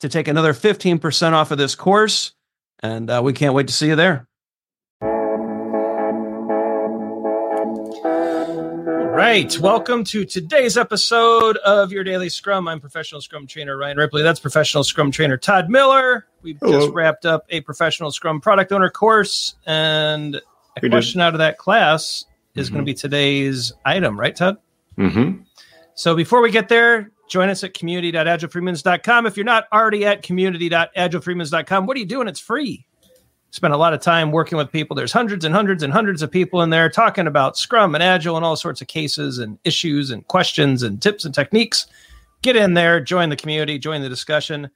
to take another 15% off of this course. And uh, we can't wait to see you there. All right. Welcome to today's episode of Your Daily Scrum. I'm professional Scrum trainer Ryan Ripley. That's professional Scrum trainer Todd Miller. We've just wrapped up a professional Scrum product owner course. And a we question did. out of that class is mm-hmm. going to be today's item, right, Todd? Mm-hmm. So before we get there, Join us at community.agileforhumans.com. If you're not already at community.agileforhumans.com, what are you doing? It's free. Spend a lot of time working with people. There's hundreds and hundreds and hundreds of people in there talking about Scrum and Agile and all sorts of cases and issues and questions and tips and techniques. Get in there, join the community, join the discussion.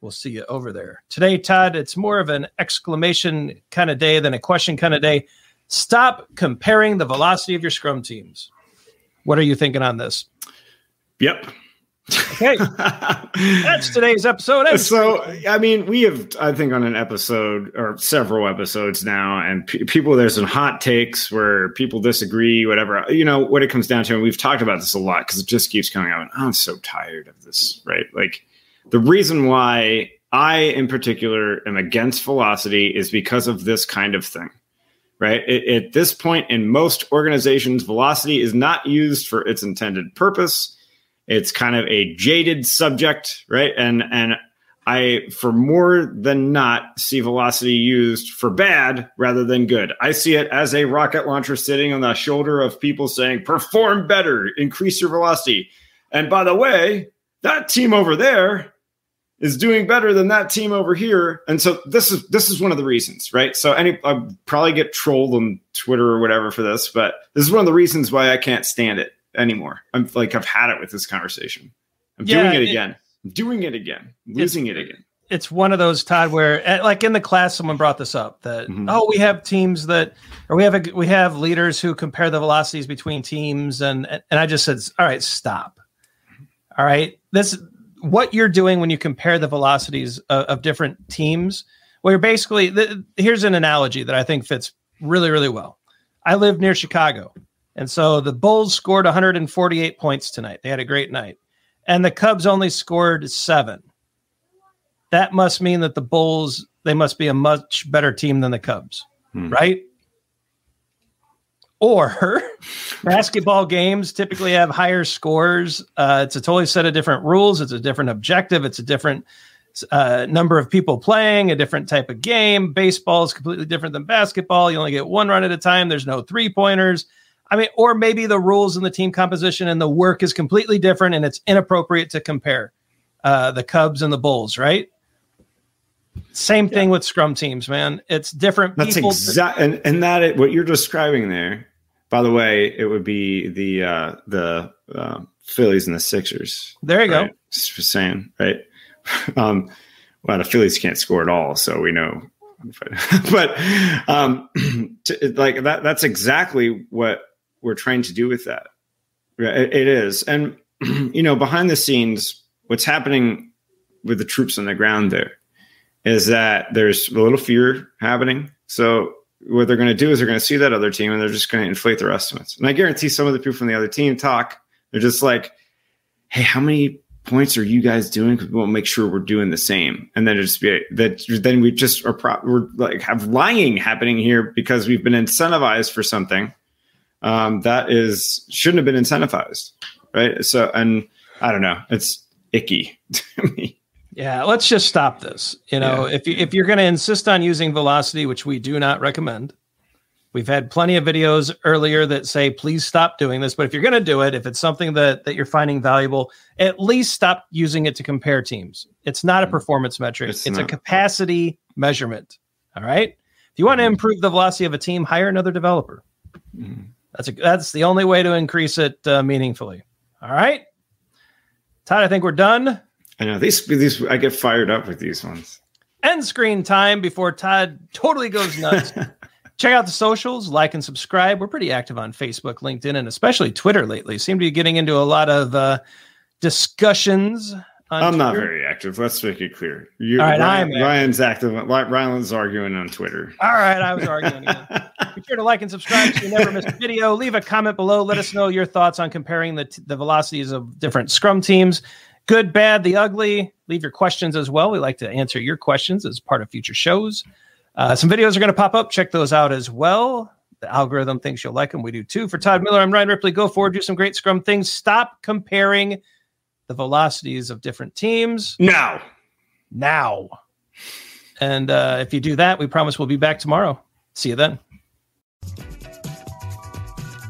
We'll see you over there. Today, Todd, it's more of an exclamation kind of day than a question kind of day. Stop comparing the velocity of your Scrum teams. What are you thinking on this? Yep. Okay, that's today's episode. So, I mean, we have, I think, on an episode or several episodes now, and people, there's some hot takes where people disagree, whatever. You know, what it comes down to, and we've talked about this a lot because it just keeps coming up Oh, I'm so tired of this, right? Like, the reason why I, in particular, am against velocity is because of this kind of thing right? It, at this point in most organizations, velocity is not used for its intended purpose. It's kind of a jaded subject, right? And and I, for more than not, see velocity used for bad rather than good. I see it as a rocket launcher sitting on the shoulder of people saying, perform better, increase your velocity. And by the way, that team over there is doing better than that team over here. And so this is this is one of the reasons, right? So any I probably get trolled on Twitter or whatever for this, but this is one of the reasons why I can't stand it anymore. I'm like I've had it with this conversation. I'm yeah, doing it, it again. I'm doing it again. Losing it again. It's one of those Todd where eh, like in the class someone brought this up that mm-hmm. oh we have teams that or we have a, we have leaders who compare the velocities between teams and and I just said all right stop. All right. This what you're doing when you compare the velocities of, of different teams well you're basically the, here's an analogy that I think fits really really well. I live near Chicago. And so the Bulls scored 148 points tonight. They had a great night. And the Cubs only scored seven. That must mean that the Bulls, they must be a much better team than the Cubs, hmm. right? Or basketball games typically have higher scores. Uh, it's a totally set of different rules. It's a different objective. It's a different uh, number of people playing, a different type of game. Baseball is completely different than basketball. You only get one run at a time. There's no three pointers. I mean, or maybe the rules and the team composition and the work is completely different and it's inappropriate to compare uh, the Cubs and the Bulls, right? Same thing yeah. with scrum teams, man. It's different. That's exactly, and, and that what you're describing there. By the way, it would be the uh, the uh, Phillies and the Sixers. There you right? go. Just saying, right? um, well, the Phillies can't score at all, so we know. but um, to, like that, that's exactly what we're trying to do with that. it, is. And, you know, behind the scenes, what's happening with the troops on the ground there is that there's a little fear happening. So what they're going to do is they're going to see that other team and they're just going to inflate their estimates. And I guarantee some of the people from the other team talk. They're just like, "Hey, how many points are you guys doing? Because we'll make sure we're doing the same." And then it just be that then we just are pro- we're like have lying happening here because we've been incentivized for something um, that is shouldn't have been incentivized, right? So, and I don't know, it's icky to me. Yeah, let's just stop this. You know, yeah. if you, if you're going to insist on using velocity, which we do not recommend, we've had plenty of videos earlier that say please stop doing this. But if you're going to do it, if it's something that that you're finding valuable, at least stop using it to compare teams. It's not a mm. performance metric; it's, it's a capacity measurement. All right. If you want to mm. improve the velocity of a team, hire another developer. Mm. That's a, that's the only way to increase it uh, meaningfully. All right, Todd. I think we're done. I know these these I get fired up with these ones. End screen time before Todd totally goes nuts. Check out the socials, like and subscribe. We're pretty active on Facebook, LinkedIn, and especially Twitter lately. Seem to be getting into a lot of uh, discussions. I'm Twitter. not very active. Let's make it clear. You, All right, Ryan, I'm Ryan's active. Ryan's arguing on Twitter. All right, I was arguing. Sure to like and subscribe so you never miss a video. Leave a comment below. Let us know your thoughts on comparing the, t- the velocities of different Scrum teams good, bad, the ugly. Leave your questions as well. We like to answer your questions as part of future shows. Uh, some videos are going to pop up. Check those out as well. The algorithm thinks you'll like them. We do too. For Todd Miller, I'm Ryan Ripley. Go forward, do some great scrum things. Stop comparing the velocities of different teams. Now. Now. And uh, if you do that, we promise we'll be back tomorrow. See you then.